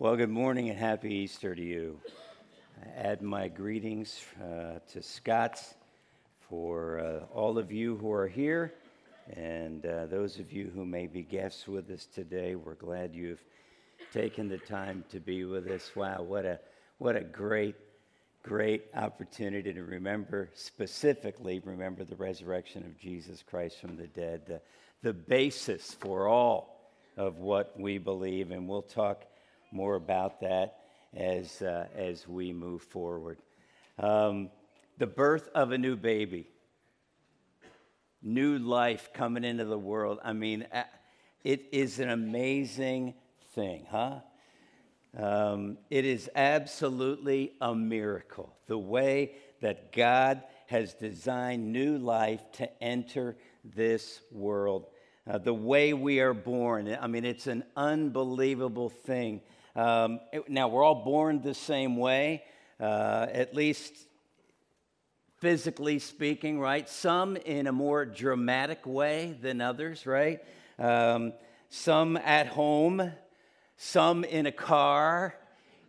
Well, good morning and happy Easter to you. I add my greetings uh, to Scott's for uh, all of you who are here and uh, those of you who may be guests with us today. We're glad you've taken the time to be with us. Wow, what a what a great great opportunity to remember specifically remember the resurrection of Jesus Christ from the dead, the, the basis for all of what we believe, and we'll talk more about that as, uh, as we move forward. Um, the birth of a new baby, new life coming into the world. I mean, it is an amazing thing, huh? Um, it is absolutely a miracle the way that God has designed new life to enter this world. Uh, the way we are born, I mean, it's an unbelievable thing. Um, it, now, we're all born the same way, uh, at least physically speaking, right? Some in a more dramatic way than others, right? Um, some at home, some in a car,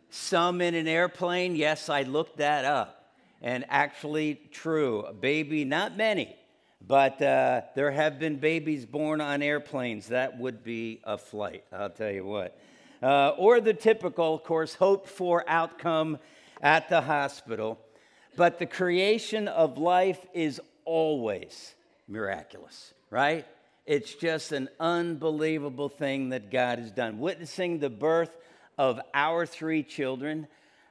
some in an airplane. Yes, I looked that up. And actually, true. A baby, not many, but uh, there have been babies born on airplanes. That would be a flight, I'll tell you what uh, or the typical, of course, hoped for outcome at the hospital. But the creation of life is always miraculous, right? It's just an unbelievable thing that God has done. Witnessing the birth of our three children,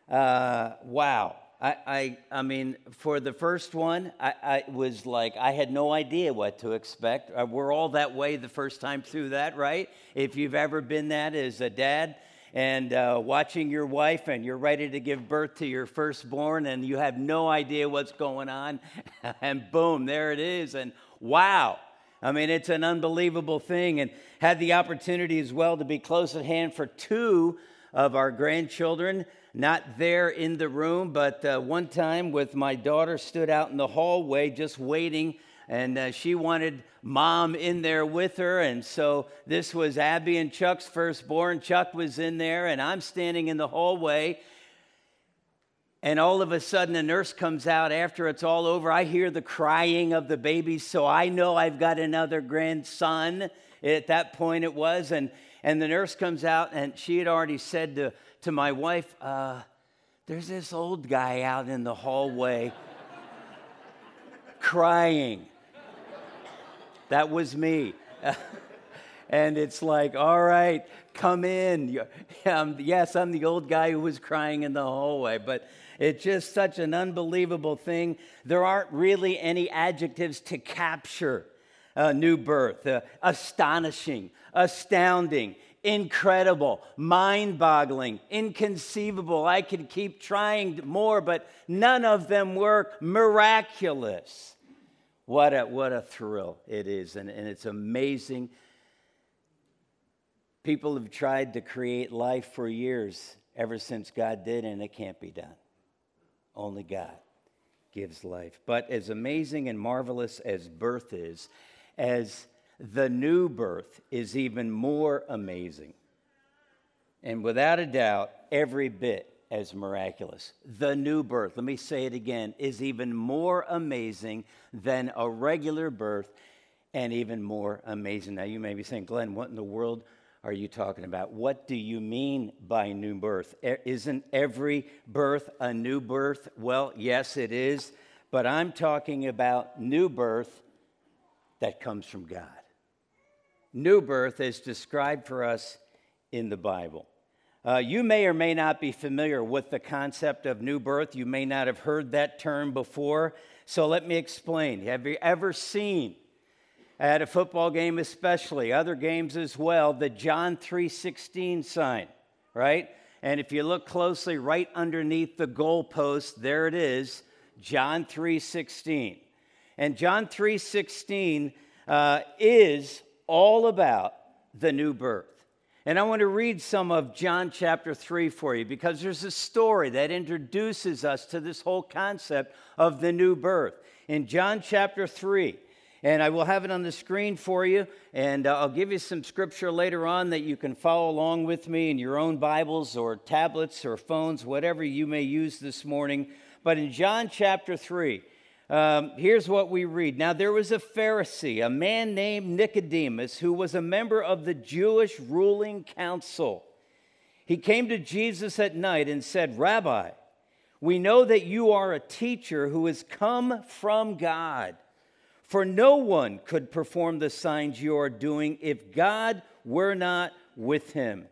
uh, wow. I, I, I mean, for the first one, I, I was like, I had no idea what to expect. Uh, we're all that way the first time through that, right? If you've ever been that as a dad and uh, watching your wife and you're ready to give birth to your firstborn and you have no idea what's going on, and boom, there it is. And wow. I mean, it's an unbelievable thing. And had the opportunity as well to be close at hand for two of our grandchildren not there in the room, but uh, one time with my daughter stood out in the hallway just waiting, and uh, she wanted mom in there with her. And so this was Abby and Chuck's firstborn. Chuck was in there, and I'm standing in the hallway. And all of a sudden, a nurse comes out after it's all over. I hear the crying of the baby, so I know I've got another grandson. At that point, it was. And, and the nurse comes out, and she had already said to to my wife, uh, there's this old guy out in the hallway crying. That was me. and it's like, all right, come in. Um, yes, I'm the old guy who was crying in the hallway, but it's just such an unbelievable thing. There aren't really any adjectives to capture a new birth uh, astonishing, astounding, incredible, mind boggling, inconceivable. I could keep trying more, but none of them were miraculous. What a, what a thrill it is, and, and it's amazing. People have tried to create life for years ever since God did, and it can't be done. Only God gives life. But as amazing and marvelous as birth is, as the new birth is even more amazing. And without a doubt, every bit as miraculous. The new birth, let me say it again, is even more amazing than a regular birth and even more amazing. Now, you may be saying, Glenn, what in the world are you talking about? What do you mean by new birth? Isn't every birth a new birth? Well, yes, it is. But I'm talking about new birth that comes from God new birth as described for us in the Bible. Uh, you may or may not be familiar with the concept of new birth. You may not have heard that term before. So let me explain. Have you ever seen at a football game especially, other games as well, the John 3:16 sign, right? And if you look closely right underneath the goalpost, there it is, John 3:16. And John 3:16 uh, is all about the new birth. And I want to read some of John chapter 3 for you because there's a story that introduces us to this whole concept of the new birth. In John chapter 3, And I will have it on the screen for you. And uh, I'll give you some scripture later on that you can follow along with me in your own Bibles or tablets or phones, whatever you may use this morning. But in John chapter 3, um, here's what we read. Now, there was a Pharisee, a man named Nicodemus, who was a member of the Jewish ruling council. He came to Jesus at night and said, Rabbi, we know that you are a teacher who has come from God. For no one could perform the signs you are doing if God were not with him.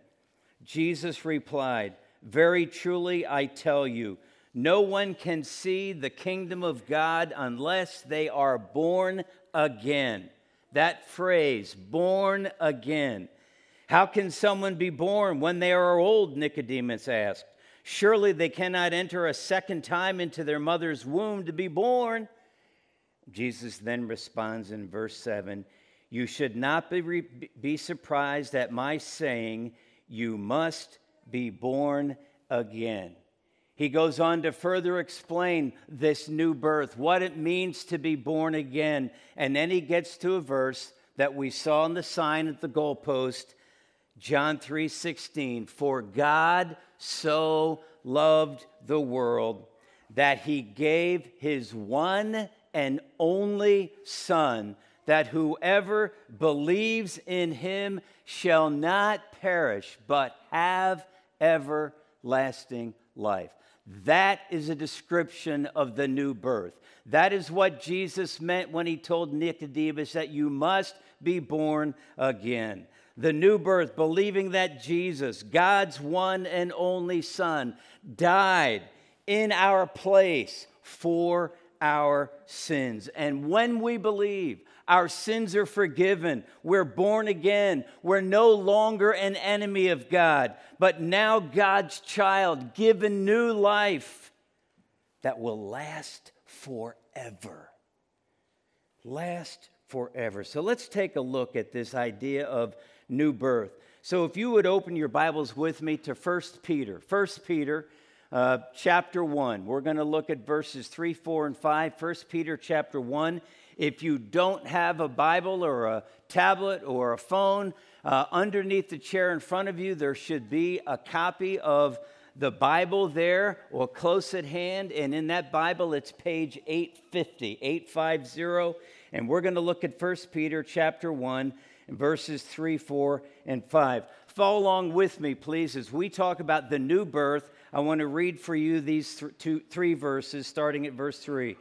Jesus replied, Very truly, I tell you, no one can see the kingdom of God unless they are born again. That phrase, born again. How can someone be born when they are old? Nicodemus asked. Surely they cannot enter a second time into their mother's womb to be born. Jesus then responds in verse 7 You should not be, be surprised at my saying, You must be born again. He goes on to further explain this new birth, what it means to be born again. And then he gets to a verse that we saw on the sign at the goalpost, John 3:16, "For God so loved the world that he gave his one and only Son, that whoever believes in him shall not perish, but have everlasting life. That is a description of the new birth. That is what Jesus meant when he told Nicodemus that you must be born again. The new birth, believing that Jesus, God's one and only Son, died in our place for our sins. And when we believe, our sins are forgiven. We're born again. We're no longer an enemy of God, but now God's child, given new life that will last forever. Last forever. So let's take a look at this idea of new birth. So if you would open your Bibles with me to 1 Peter. 1 Peter uh, chapter 1. We're going to look at verses 3, 4, and 5. 1 Peter chapter 1. If you don't have a Bible or a tablet or a phone, uh, underneath the chair in front of you, there should be a copy of the Bible there or close at hand. And in that Bible, it's page 850, 850. And we're going to look at 1 Peter chapter 1 verses 3, 4, and 5. Follow along with me, please, as we talk about the new birth I want to read for you these th- two, three verses, starting at verse 3.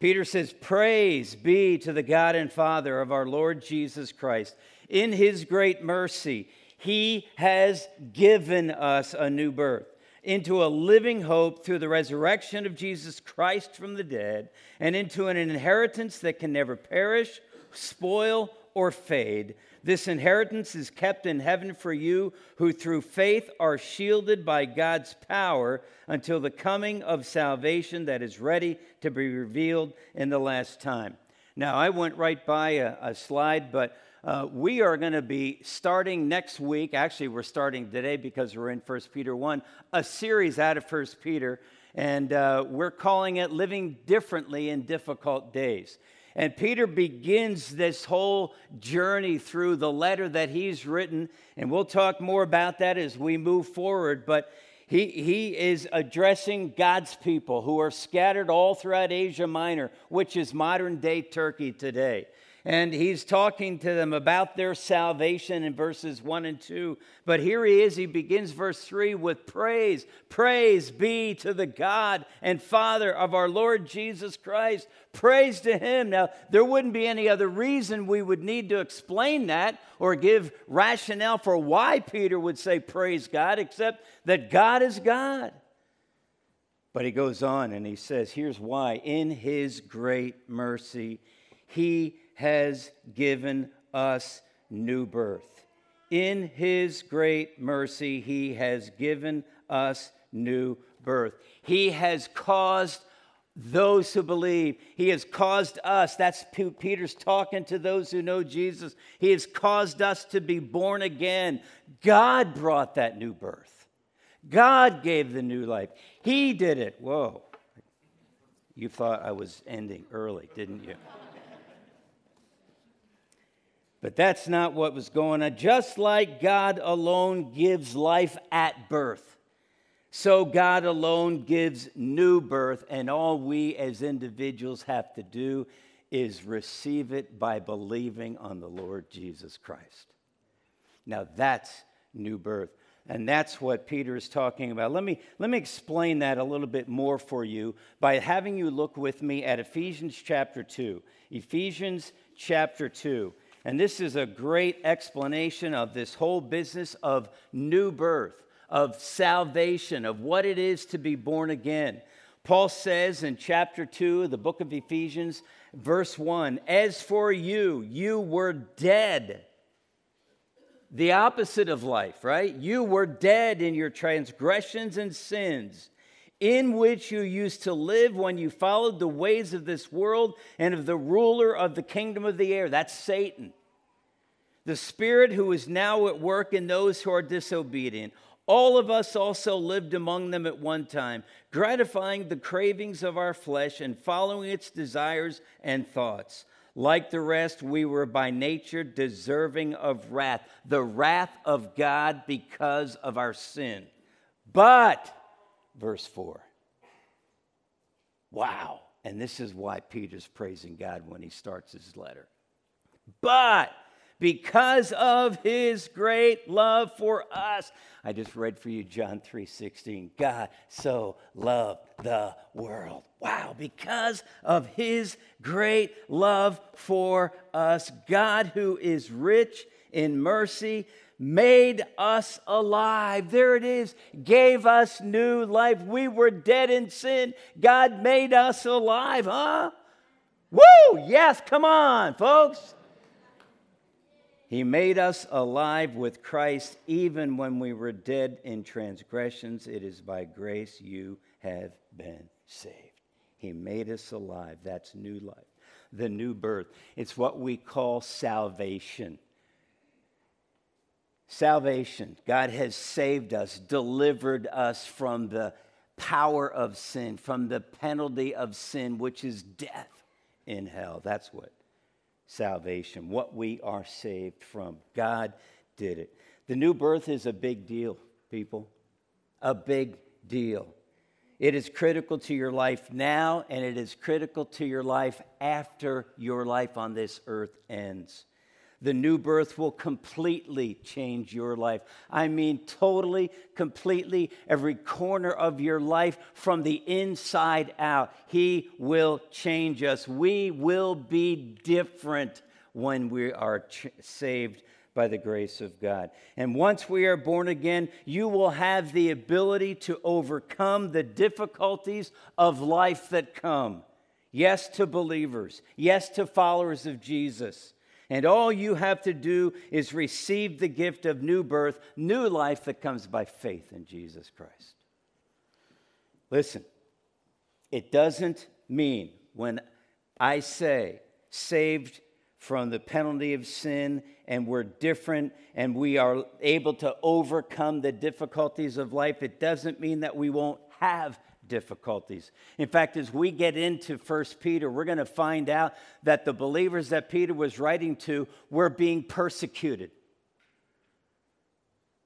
Peter says, Praise be to the God and Father of our Lord Jesus Christ. In his great mercy, he has given us a new birth into a living hope through the resurrection of Jesus Christ from the dead, and into an inheritance that can never perish, spoil, or fade this inheritance is kept in heaven for you, who through faith are shielded by God's power until the coming of salvation that is ready to be revealed in the last time. Now, I went right by a, a slide, but uh, we are going to be starting next week. Actually, we're starting today because we're in 1 Peter 1, a series out of 1 Peter, and uh, we're calling it Living Differently in Difficult Days. And Peter begins this whole journey through the letter that he's written, and we'll talk more about that as we move forward. But he, he is addressing God's people who are scattered all throughout Asia Minor, which is modern day Turkey today. And he's talking to them about their salvation in verses 1 and 2. But here he is, he begins verse 3 with praise. Praise be to the God and Father of our Lord Jesus Christ. Praise to him. Now, there wouldn't be any other reason we would need to explain that or give rationale for why Peter would say praise God, except that God is God. But he goes on and he says, here's why. In his great mercy, he has given us new birth. In his great mercy, he has given us new birth. He has caused those who believe. He has caused us, that's Peter's talking to those who know Jesus. He has caused us to be born again. God brought that new birth, God gave the new life. He did it. Whoa. You thought I was ending early, didn't you? But that's not what was going on. Just like God alone gives life at birth, so God alone gives new birth, and all we as individuals have to do is receive it by believing on the Lord Jesus Christ. Now that's new birth. And that's what Peter is talking about. Let me, let me explain that a little bit more for you by having you look with me at Ephesians chapter 2. Ephesians chapter 2. And this is a great explanation of this whole business of new birth, of salvation, of what it is to be born again. Paul says in chapter 2 of the book of Ephesians, verse 1 As for you, you were dead. The opposite of life, right? You were dead in your transgressions and sins, in which you used to live when you followed the ways of this world and of the ruler of the kingdom of the air. That's Satan. The spirit who is now at work in those who are disobedient. All of us also lived among them at one time, gratifying the cravings of our flesh and following its desires and thoughts. Like the rest, we were by nature deserving of wrath, the wrath of God because of our sin. But, verse 4, wow. And this is why Peter's praising God when he starts his letter. But, because of his great love for us. I just read for you John 3:16. God so loved the world. Wow, because of his great love for us, God who is rich in mercy made us alive. There it is. Gave us new life. We were dead in sin. God made us alive, huh? Woo! Yes, come on, folks. He made us alive with Christ even when we were dead in transgressions. It is by grace you have been saved. He made us alive. That's new life, the new birth. It's what we call salvation. Salvation. God has saved us, delivered us from the power of sin, from the penalty of sin, which is death in hell. That's what salvation, what we are saved from. God did it. The new birth is a big deal, people. A big deal. It is critical to your life now, and it is critical to your life after your life on this earth ends. The new birth will completely change your life. I mean, totally, completely, every corner of your life from the inside out. He will change us. We will be different when we are ch- saved by the grace of God. And once we are born again, you will have the ability to overcome the difficulties of life that come. Yes, to believers. Yes, to followers of Jesus. And all you have to do is receive the gift of new birth, new life that comes by faith in Jesus Christ. Listen, it doesn't mean when I say saved from the penalty of sin and we're different and we are able to overcome the difficulties of life, it doesn't mean that we won't have difficulties. In fact, as we get into First Peter, we're going to find out that the believers that Peter was writing to were being persecuted.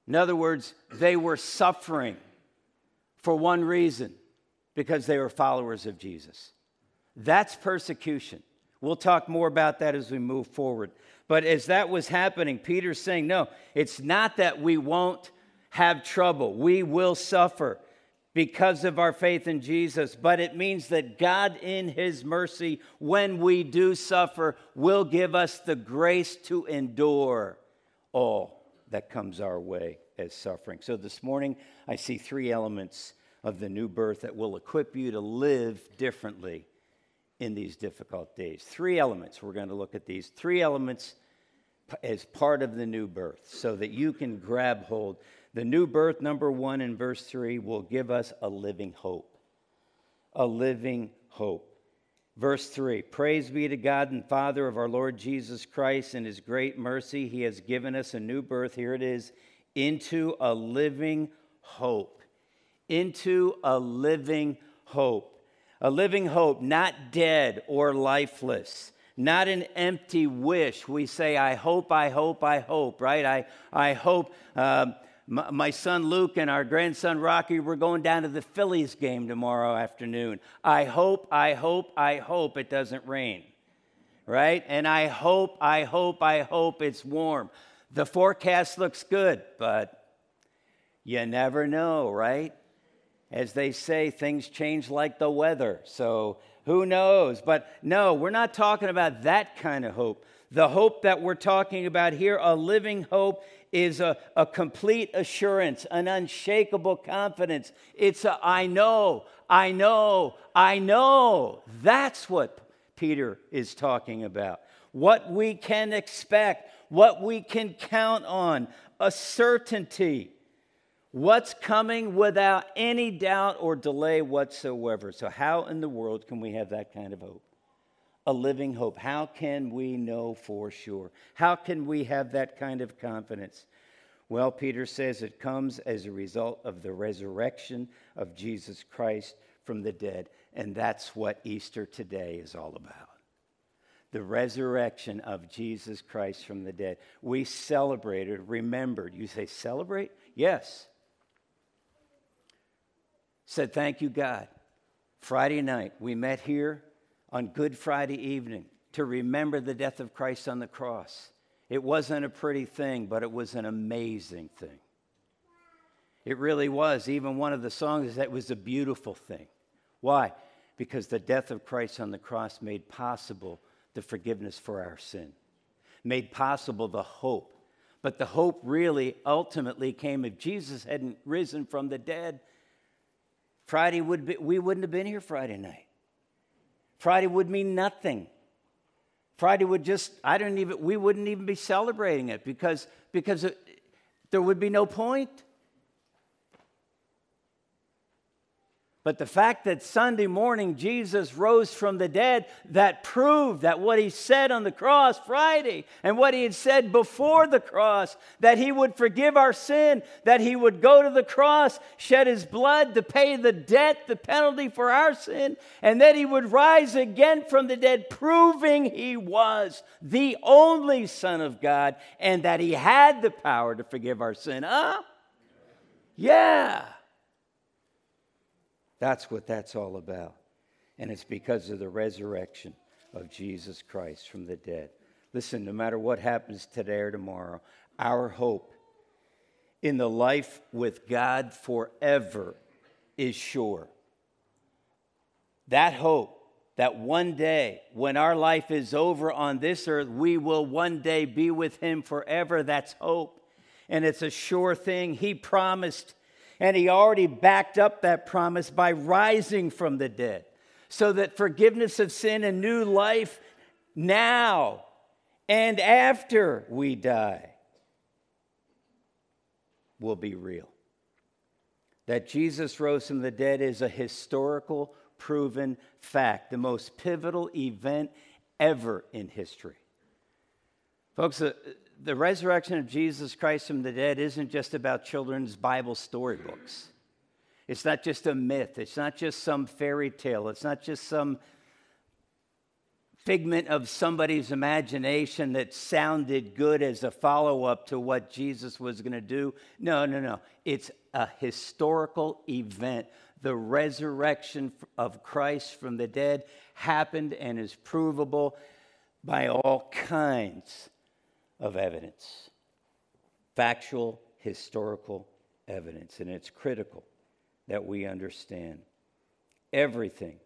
In other words, they were suffering for one reason because they were followers of Jesus. That's persecution. We'll talk more about that as we move forward. But as that was happening, Peter's saying, no, it's not that we won't have trouble, we will suffer because of our faith in Jesus, but it means that God, in His mercy, when we do suffer, will give us the grace to endure all that comes our way as suffering. So this morning, I see three elements of the new birth that will equip you to live differently in these difficult days. Three elements. We're going to look at these three elements as part of the new birth so that you can grab hold the new birth, number one in verse three, will give us a living hope. A living hope. Verse 3 Praise be to God and Father of our Lord Jesus Christ. In his great mercy, he has given us a new birth. Here it is into a living hope. Into a living hope. A living hope, not dead or lifeless, not an empty wish. We say, I hope, I hope, I hope, right? I, I hope. Um, my, son Luke and our grandson Rocky, we're going down to the Phillies game tomorrow afternoon. I hope, I hope, I hope it doesn't rain, right? And I hope, I hope, I hope it's warm. The forecast looks good, but you never know, right? As they say, things change like the weather. So who knows? But no, we're not talking about that kind of hope. The hope that we're talking about here, a living hope, is a, a complete assurance, an unshakable confidence. It's a I know, I know, I know. That's what Peter is talking about. What we can expect, what we can count on, a certainty. What's coming without any doubt or delay whatsoever. So, how in the world can we have that kind of hope? A living hope. How can we know for sure? How can we have that kind of confidence? Well, Peter says it comes as a result of the resurrection of Jesus Christ from the dead. And that's what Easter today is all about the resurrection of Jesus Christ from the dead. We celebrated, remembered. You say, celebrate? Yes. Said, thank you, God. Friday night, we met here on Good Friday evening to remember the death of Christ on the cross. It wasn't a pretty thing, but it was an amazing thing. It really was. Even one of the songs that was a beautiful thing. Why? Because the death of Christ on the cross made possible the forgiveness for our sin, made possible the hope. But the hope really ultimately came if Jesus hadn't risen from the dead. Friday would be, we wouldn't have been here Friday night. Friday would mean nothing. Friday would just, I don't even, we wouldn't even be celebrating it because, because it, there would be no point. But the fact that Sunday morning Jesus rose from the dead, that proved that what he said on the cross Friday and what he had said before the cross, that he would forgive our sin, that he would go to the cross, shed his blood to pay the debt, the penalty for our sin, and that he would rise again from the dead, proving he was the only Son of God and that he had the power to forgive our sin. Huh? Yeah. That's what that's all about. And it's because of the resurrection of Jesus Christ from the dead. Listen, no matter what happens today or tomorrow, our hope in the life with God forever is sure. That hope that one day, when our life is over on this earth, we will one day be with Him forever. That's hope. And it's a sure thing. He promised and he already backed up that promise by rising from the dead, so that forgiveness of sin and new life now and after we die will be real. That Jesus rose from the dead is a historical, proven fact, the most pivotal event ever in history. Folks, uh, the resurrection of Jesus Christ from the dead isn't just about children's Bible storybooks. It's not just a myth. It's not just some fairy tale. It's not just some figment of somebody's imagination that sounded good as a follow up to what Jesus was going to do. No, no, no. It's a historical event. The resurrection of Christ from the dead happened and is provable by all kinds of evidence factual, historical evidence. And it's critical that we understand everything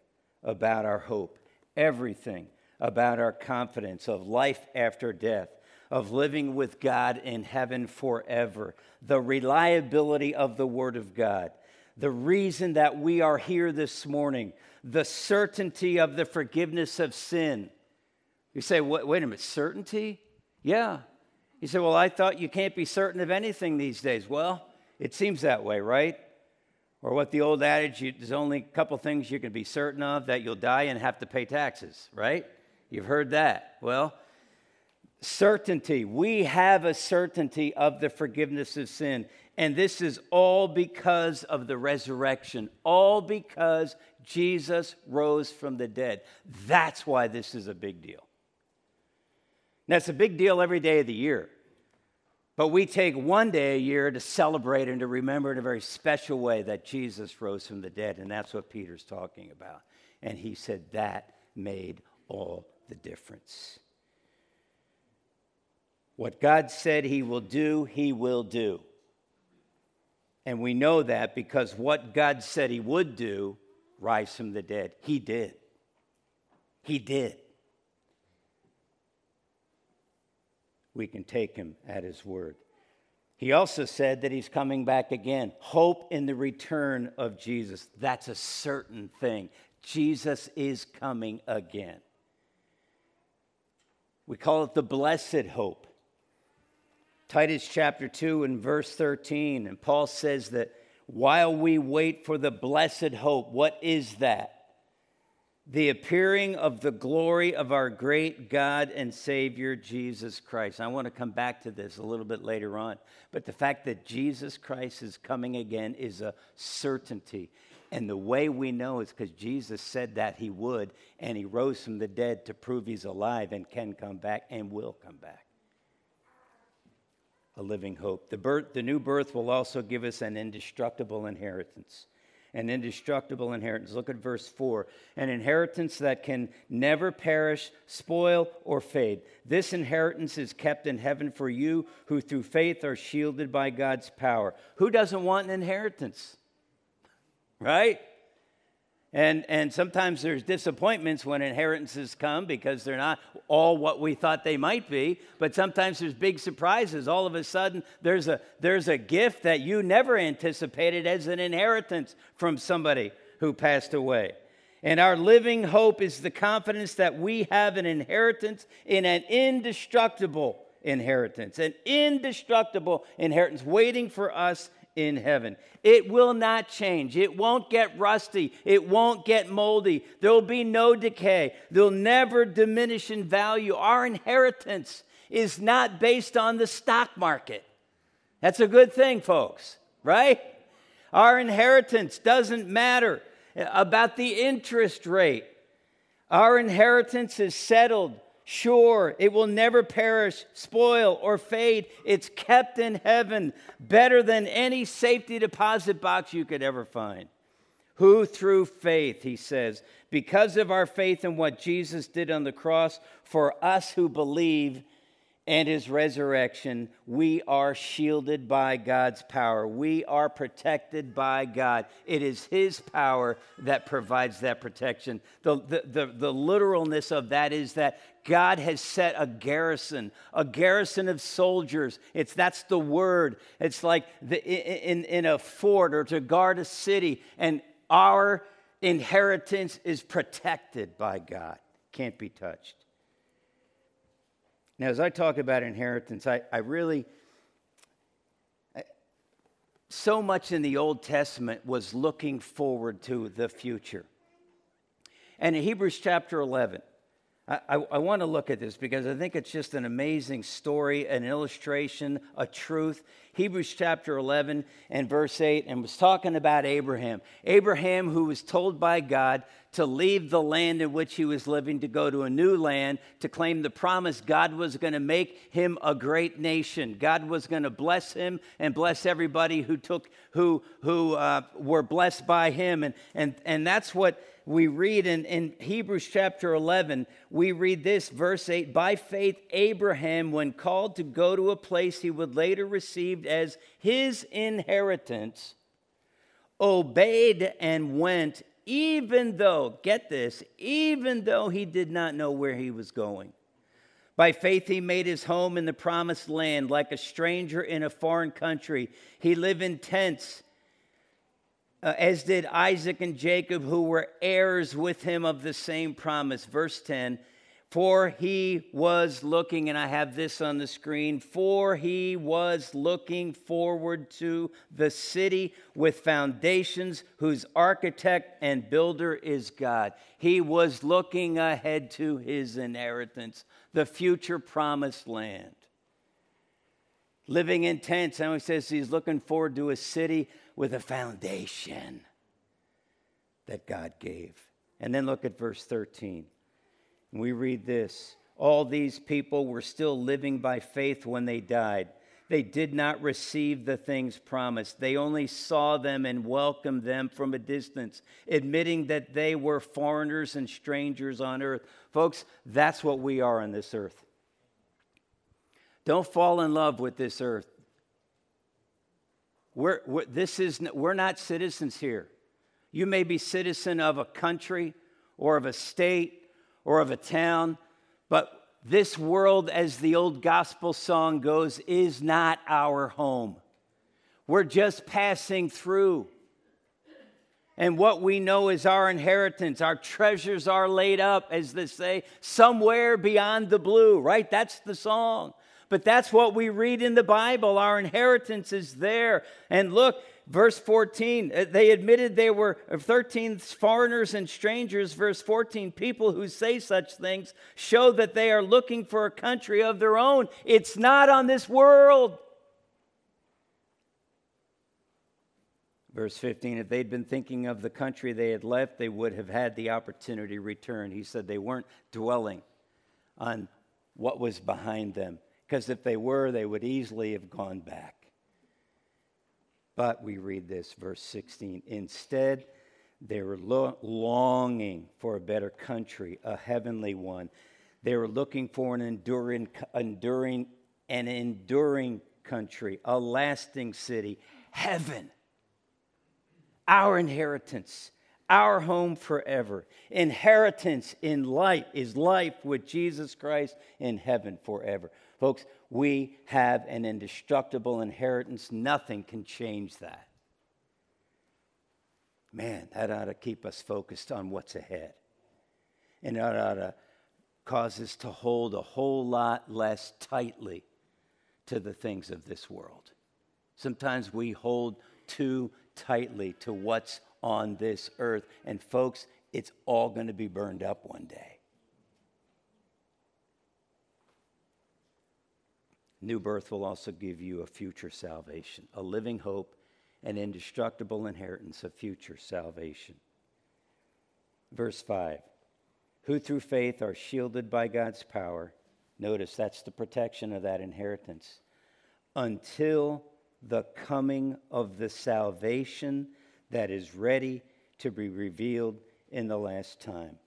about our hope, everything about our confidence of life after death, of living with God in heaven forever, the reliability of the Word of God, the reason that we are here this morning, the certainty of the forgiveness of sin. You say, wait, wait a minute, certainty? Yeah. You say, Well, I thought you can't be certain of anything these days. Well, it seems that way, right? Or what the old adage, there's only a couple things you can be certain of that you'll die and have to pay taxes, right? You've heard that. Well, certainty. We have a certainty of the forgiveness of sin. And this is all because of the resurrection, all because Jesus rose from the dead. That's why this is a big deal. That's a big deal every day of the year. But we take one day a year to celebrate and to remember in a very special way that Jesus rose from the dead. And that's what Peter's talking about. And he said that made all the difference. What God said he will do, he will do. And we know that because what God said he would do, rise from the dead, he did. He did. We can take him at his word. He also said that he's coming back again. Hope in the return of Jesus. That's a certain thing. Jesus is coming again. We call it the blessed hope. Titus chapter 2 and verse 13, and Paul says that while we wait for the blessed hope, what is that? The appearing of the glory of our great God and Savior, Jesus Christ. I want to come back to this a little bit later on, but the fact that Jesus Christ is coming again is a certainty. And the way we know is because Jesus said that he would, and he rose from the dead to prove he's alive and can come back and will come back. A living hope. The, birth, the new birth will also give us an indestructible inheritance an indestructible inheritance. Look at verse 4 an inheritance that can never perish, spoil, or fade. This inheritance is kept in heaven for you who through faith are shielded by God's power. Who doesn't want an inheritance? Right? And, and sometimes there's disappointments when inheritances come because they're not all what we thought they might be. But sometimes there's big surprises. All of a sudden, there's a, there's a gift that you never anticipated as an inheritance from somebody who passed away. And our living hope is the confidence that we have an inheritance in an indestructible inheritance, an indestructible inheritance waiting for us in heaven. It will not change. It won't get rusty. It won't get moldy. There will be no decay. They'll never diminish in value. Our inheritance is not based on the stock market. That's a good thing, folks, right? Our inheritance doesn't matter about the interest rate. Our inheritance is settled sure. It will never perish, spoil, or fade. It's kept in heaven, better than any safety deposit box you could ever find. Who through faith, he says, because of our faith in what Jesus did on the cross, for us who believe, and his resurrection, we are shielded by God's power. We are protected by God. It is his power that provides that protection. The, the, the, the, literalness of that is that God has set a garrison, a garrison of soldiers. It's, that's the word. It's like the, in, in a fort or to guard a city, and our inheritance is protected by God, can't be touched. Now, as I talk about inheritance, I, I really, I, so much in the Old Testament was looking forward to the future. And in Hebrews chapter 11, I, I, want to look at this because I think it's just an amazing story, an illustration, a truth. Hebrews chapter 11 and verse 8, and was talking about Abraham. Abraham, who was told by God to leave the land in which he was living, to go to a new land, to claim the promise God was going to make him a great nation. God was going to bless him and bless everybody who took who who uh, were blessed by him, and and and that's what we read in, in Hebrews chapter 11, we read this, verse 8 By faith, Abraham, when called to go to a place he would later receive as his inheritance, obeyed and went, even though, get this, even though he did not know where he was going. By faith, he made his home in the promised land like a stranger in a foreign country. He lived in tents uh, as did Isaac and Jacob, who were heirs with him of the same promise. Verse 10 For he was looking, and I have this on the screen, for he was looking forward to the city with foundations, whose architect and builder is God. He was looking ahead to his inheritance, the future promised land. Living in tents, and he says he's looking forward to a city with a foundation that God gave. And then look at verse 13. We read this All these people were still living by faith when they died. They did not receive the things promised. They only saw them and welcomed them from a distance, admitting that they were foreigners and strangers on earth. Folks, that's what we are on this earth. Don't fall in love with this earth. We're, we're, this is, we're not citizens here. You may be citizen of a country or of a state or of a town, but this world, as the old gospel song goes, is not our home. We're just passing through. And what we know is our inheritance. Our treasures are laid up, as they say, somewhere beyond the blue, right? That's the song. But that's what we read in the Bible. Our inheritance is there. And look, verse 14, uh, they admitted they were uh, 13 foreigners and strangers. Verse 14, people who say such things show that they are looking for a country of their own. It's not on this world. Verse 15, if they'd been thinking of the country they had left, they would have had the opportunity to return. He said they weren't dwelling on what was behind them because if they were, they would easily have gone back. But we read this, verse 16. Instead, they were lo- longing for a better country, a heavenly one. They were looking for an enduring, enduring, an enduring country, a lasting city, heaven, our inheritance, our home forever. Inheritance in light is life with Jesus Christ in heaven forever. Folks, we have an indestructible inheritance. Nothing can change that. Man, that ought to keep us focused on what's ahead. And that ought to cause us to hold a whole lot less tightly to the things of this world. Sometimes we hold too tightly to what's on this earth. And folks, it's all going to be burned up one day. New birth will also give you a future salvation, a living hope, an indestructible inheritance of future salvation. Verse 5 Who through faith are shielded by God's power. Notice that's the protection of that inheritance until the coming of the salvation that is ready to be revealed in the last time.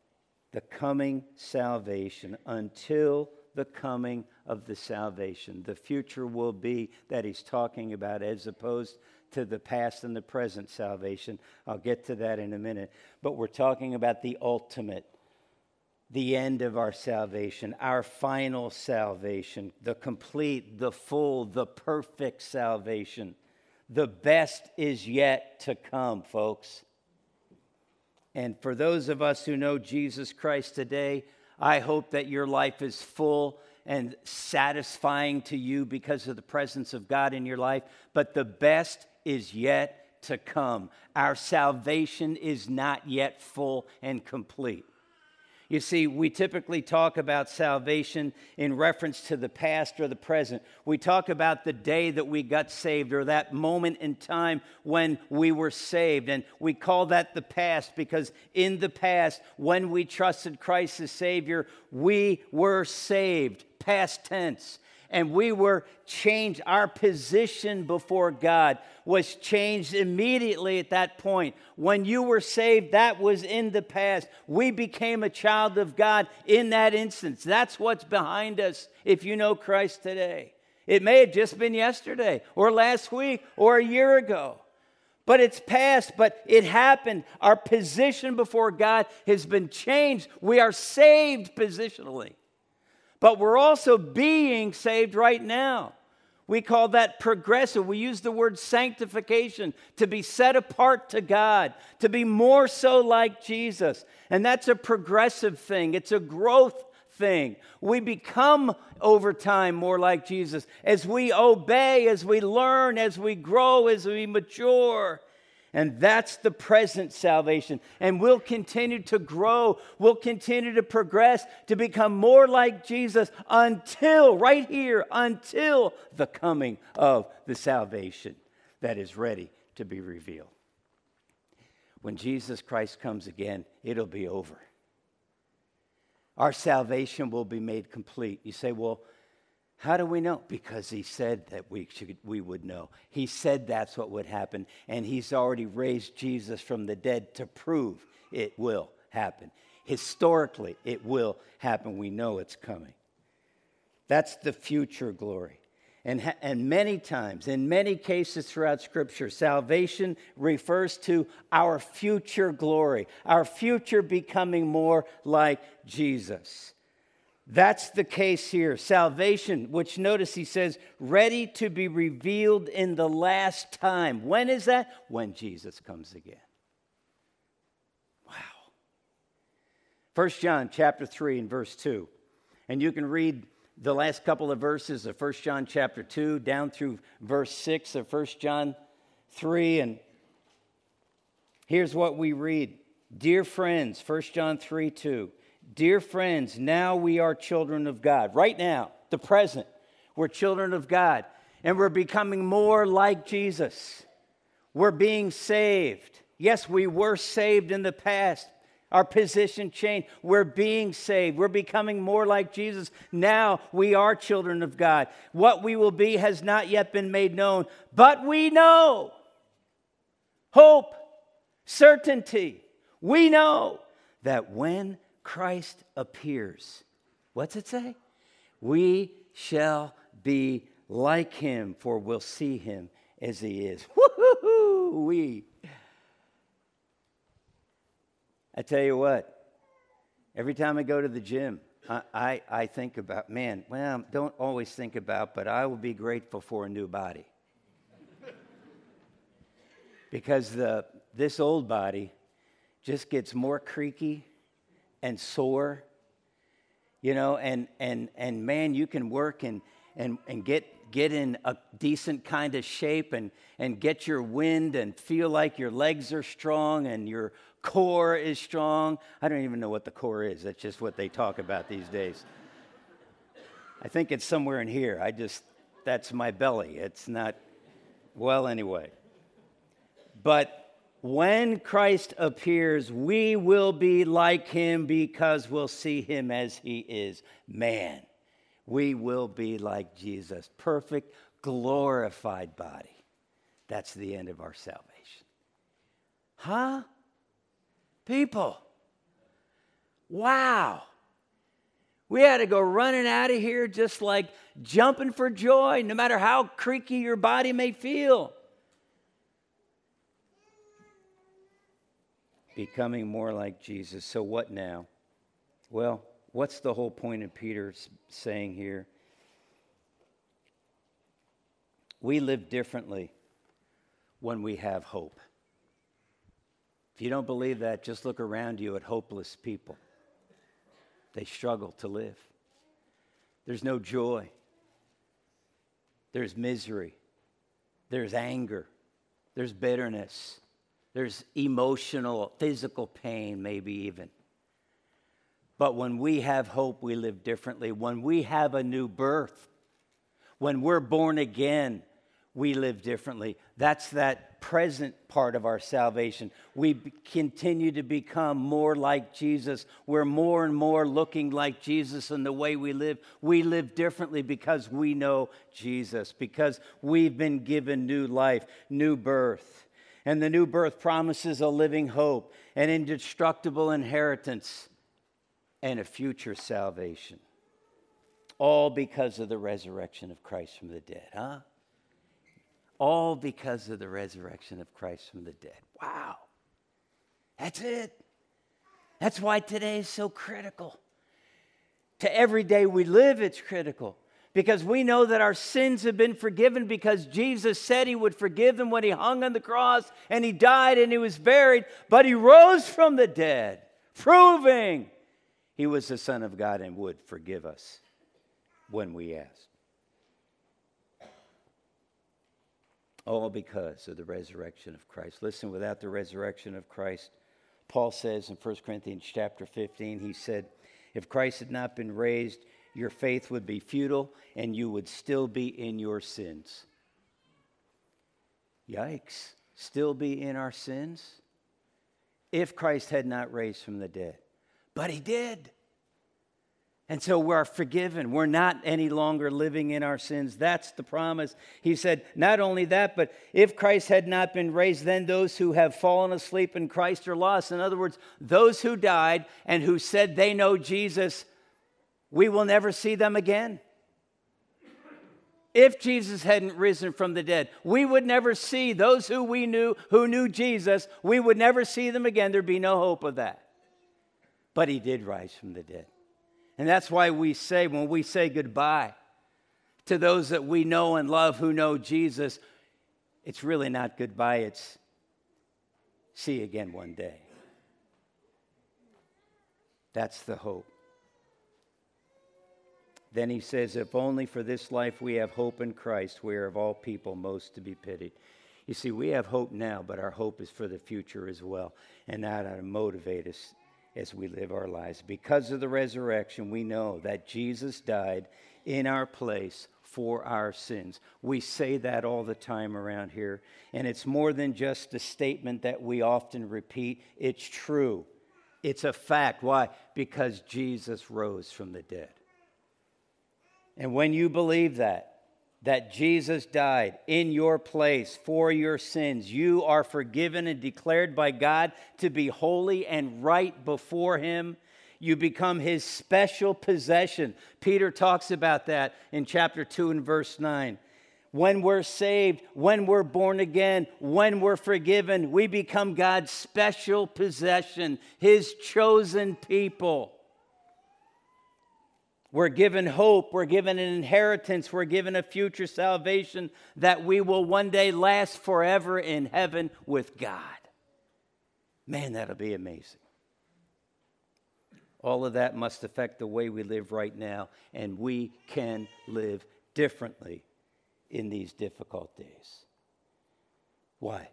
The coming salvation until the coming of the salvation. The future will be that he's talking about as opposed to the past and the present salvation. I'll get to that in a minute. But we're talking about the ultimate, the end of our salvation, our final salvation, the complete, the full, the perfect salvation. The best is yet to come, folks. And for those of us who know Jesus Christ today, I hope that your life is full and satisfying to you because of the presence of God in your life, but the best is yet to come. Our salvation is not yet full and complete. You see, we typically talk about salvation in reference to the past or the present. We talk about the day that we got saved or that moment in time when we were saved. And we call that the past because in the past, when we trusted Christ as Savior, we were saved. Past tense and we were changed. Our position before God was changed immediately at that point. When you were saved, that was in the past. We became a child of God in that instance. That's what's behind us if you know Christ today. It may have just been yesterday or last week or a year ago. But it's past, but it happened. Our position before God has been changed. We are saved positionally but we're also being saved right now. We call that progressive. We use the word sanctification to be set apart to God, to be more so like Jesus. And that's a progressive thing, it's a growth thing. We become over time more like Jesus as we obey, as we learn, as we grow, as we mature. And that's the present salvation. And we'll continue to grow, we'll continue to progress to become more like Jesus until, right here, until the coming of the salvation that is ready to be revealed. When Jesus Christ comes again, it'll be over. our salvation will be made complete. You say, well, how do we know? Because he said that we, should, we would know. He said that's what would happen, and he's already raised Jesus from the dead to prove it will happen. Historically, it will happen. We know it's coming. That's the future glory. And, and many times, in many cases throughout Scripture, salvation refers to our future glory, our future becoming more like Jesus. That's the case here. Salvation, which notice he says, ready to be revealed in the last time. When is that? When Jesus comes again. Wow. First John chapter 3 and verse 2. And you can read the last couple of verses of 1 John chapter 2 down through verse 6 of 1 John 3. And here's what we read Dear friends, 1 John 3 2. Dear friends, now we are children of God. Right now, the present, we're children of God. And we're becoming more like Jesus. We're being saved. Yes, we were saved in the past, our position changed. We're being saved. We're becoming more like Jesus. Now we are children of God. What we will be has not yet been made known, but we know hope, certainty. We know that when Christ appears, what's it say? We shall be like him, for we'll see him as he is. We I tell you what, every time I go to the gym, I, I, I, think about, man, well, don't always think about, but I will be grateful for a new body. because the, this old body just gets more creaky and sore, you know, and, and, and man, you can work and, and, and get, get in a decent kind of shape and, and get your wind and feel like your legs are strong and your core is strong. I don't even know what the core is. That's just what they talk about these days. I think it's somewhere in here. I just, that's my belly. It's not, well, anyway. But when Christ appears, we will be like him because we'll see him as he is. Man, we will be like Jesus. Perfect, glorified body. That's the end of our salvation. Huh? People, wow. We had to go running out of here just like jumping for joy, no matter how creaky your body may feel. Becoming more like Jesus. So, what now? Well, what's the whole point of Peter's saying here? We live differently when we have hope. If you don't believe that, just look around you at hopeless people. They struggle to live. There's no joy. There's misery. There's anger. There's bitterness. There's emotional, physical pain, maybe even. But when we have hope, we live differently. When we have a new birth, when we're born again, we live differently. That's that present part of our salvation. We continue to become more like Jesus. We're more and more looking like Jesus in the way we live. We live differently because we know Jesus, because we've been given new life, new birth. And the new birth promises a living hope, an indestructible inheritance, and a future salvation. All because of the resurrection of Christ from the dead, huh? all because of the resurrection of Christ from the dead. Wow. That's it. That's why today is so critical. To every day we live, it's critical because we know that our sins have been forgiven because Jesus said he would forgive them when he hung on the cross and he died and he was buried, but he rose from the dead, proving he was the Son of God and would forgive us when we ask. All because of the resurrection of Christ. Listen, without the resurrection of Christ, Paul says in 1 Corinthians chapter 15, he said, If Christ had not been raised, your faith would be futile and you would still be in your sins. Yikes. Still be in our sins? If Christ had not raised from the dead. But he did. And so we're forgiven. We're not any longer living in our sins. That's the promise. He said, not only that, but if Christ had not been raised, then those who have fallen asleep in Christ are lost. In other words, those who died and who said they know Jesus, we will never see them again. If Jesus hadn't risen from the dead, we would never see those who we knew, who knew Jesus, we would never see them again. There'd be no hope of that. But he did rise from the dead. And that's why we say, when we say goodbye to those that we know and love who know Jesus, it's really not goodbye, it's see again one day. That's the hope. Then he says, If only for this life we have hope in Christ, we are of all people most to be pitied. You see, we have hope now, but our hope is for the future as well. And that ought to motivate us as we live our lives. Because of the resurrection, we know that Jesus died in our place for our sins. We say that all the time around here. And it's more than just a statement that we often repeat, it's true. It's a fact. Why? Because Jesus rose from the dead. And when you believe that, that Jesus died in your place for your sins. You are forgiven and declared by God to be holy and right before Him. You become His special possession. Peter talks about that in chapter 2 and verse 9. When we're saved, when we're born again, when we're forgiven, we become God's special possession, His chosen people. We're given hope. We're given an inheritance. We're given a future salvation that we will one day last forever in heaven with God. Man, that'll be amazing. All of that must affect the way we live right now, and we can live differently in these difficult days. Why?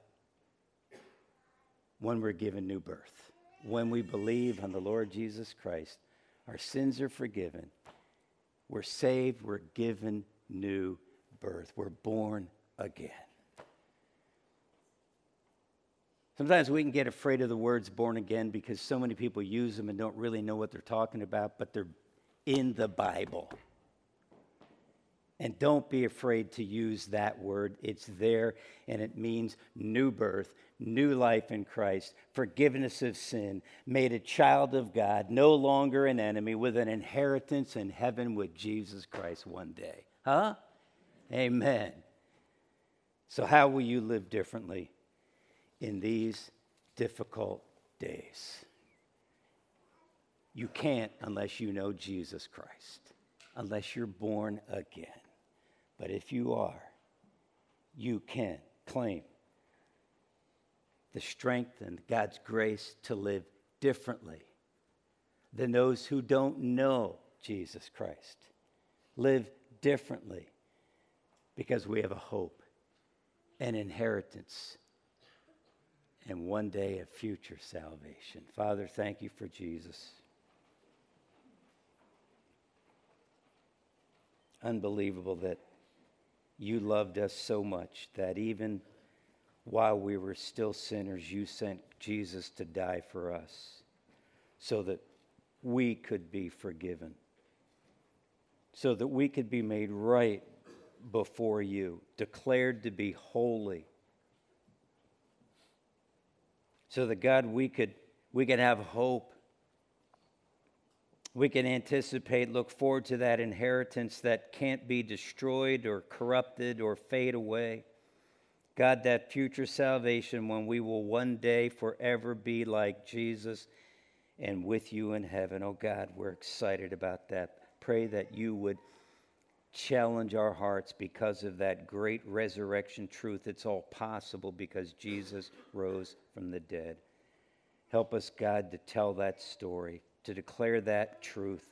When we're given new birth, when we believe on the Lord Jesus Christ, our sins are forgiven we're saved, we're given new birth, we're born again. Sometimes we can get afraid of the words born again because so many people use them and don't really know what they're talking about, but they're in the Bible. And don't be afraid to use that word. It's there and it means new birth, new life in Christ, forgiveness of sin, made a child of God, no longer an enemy, with an inheritance in heaven with Jesus Christ one day. Huh? Amen. So, how will you live differently in these difficult days? You can't unless you know Jesus Christ, unless you're born again. But if you are, you can claim the strength and God's grace to live differently than those who don't know Jesus Christ. Live differently because we have a hope, an inheritance, and one day a future salvation. Father, thank you for Jesus. Unbelievable that you loved us so much that even while we were still sinners, you sent Jesus to die for us so that we could be forgiven, so that we could be made right before you, declared to be holy. So that God, we could, we could have hope we can anticipate, look forward to that inheritance that can't be destroyed or corrupted or fade away. God, that future salvation when we will one day forever be like Jesus and with you in heaven. Oh God, we're excited about that. Pray that you would challenge our hearts because of that great resurrection truth. It's all possible because Jesus rose from the dead. Help us, God, to tell that story to declare that truth,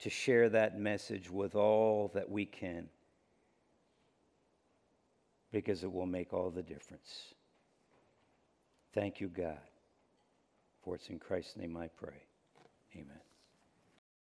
to share that message with all that we can, because it will make all the difference. Thank you, God. For it's in Christ's name I pray. Amen.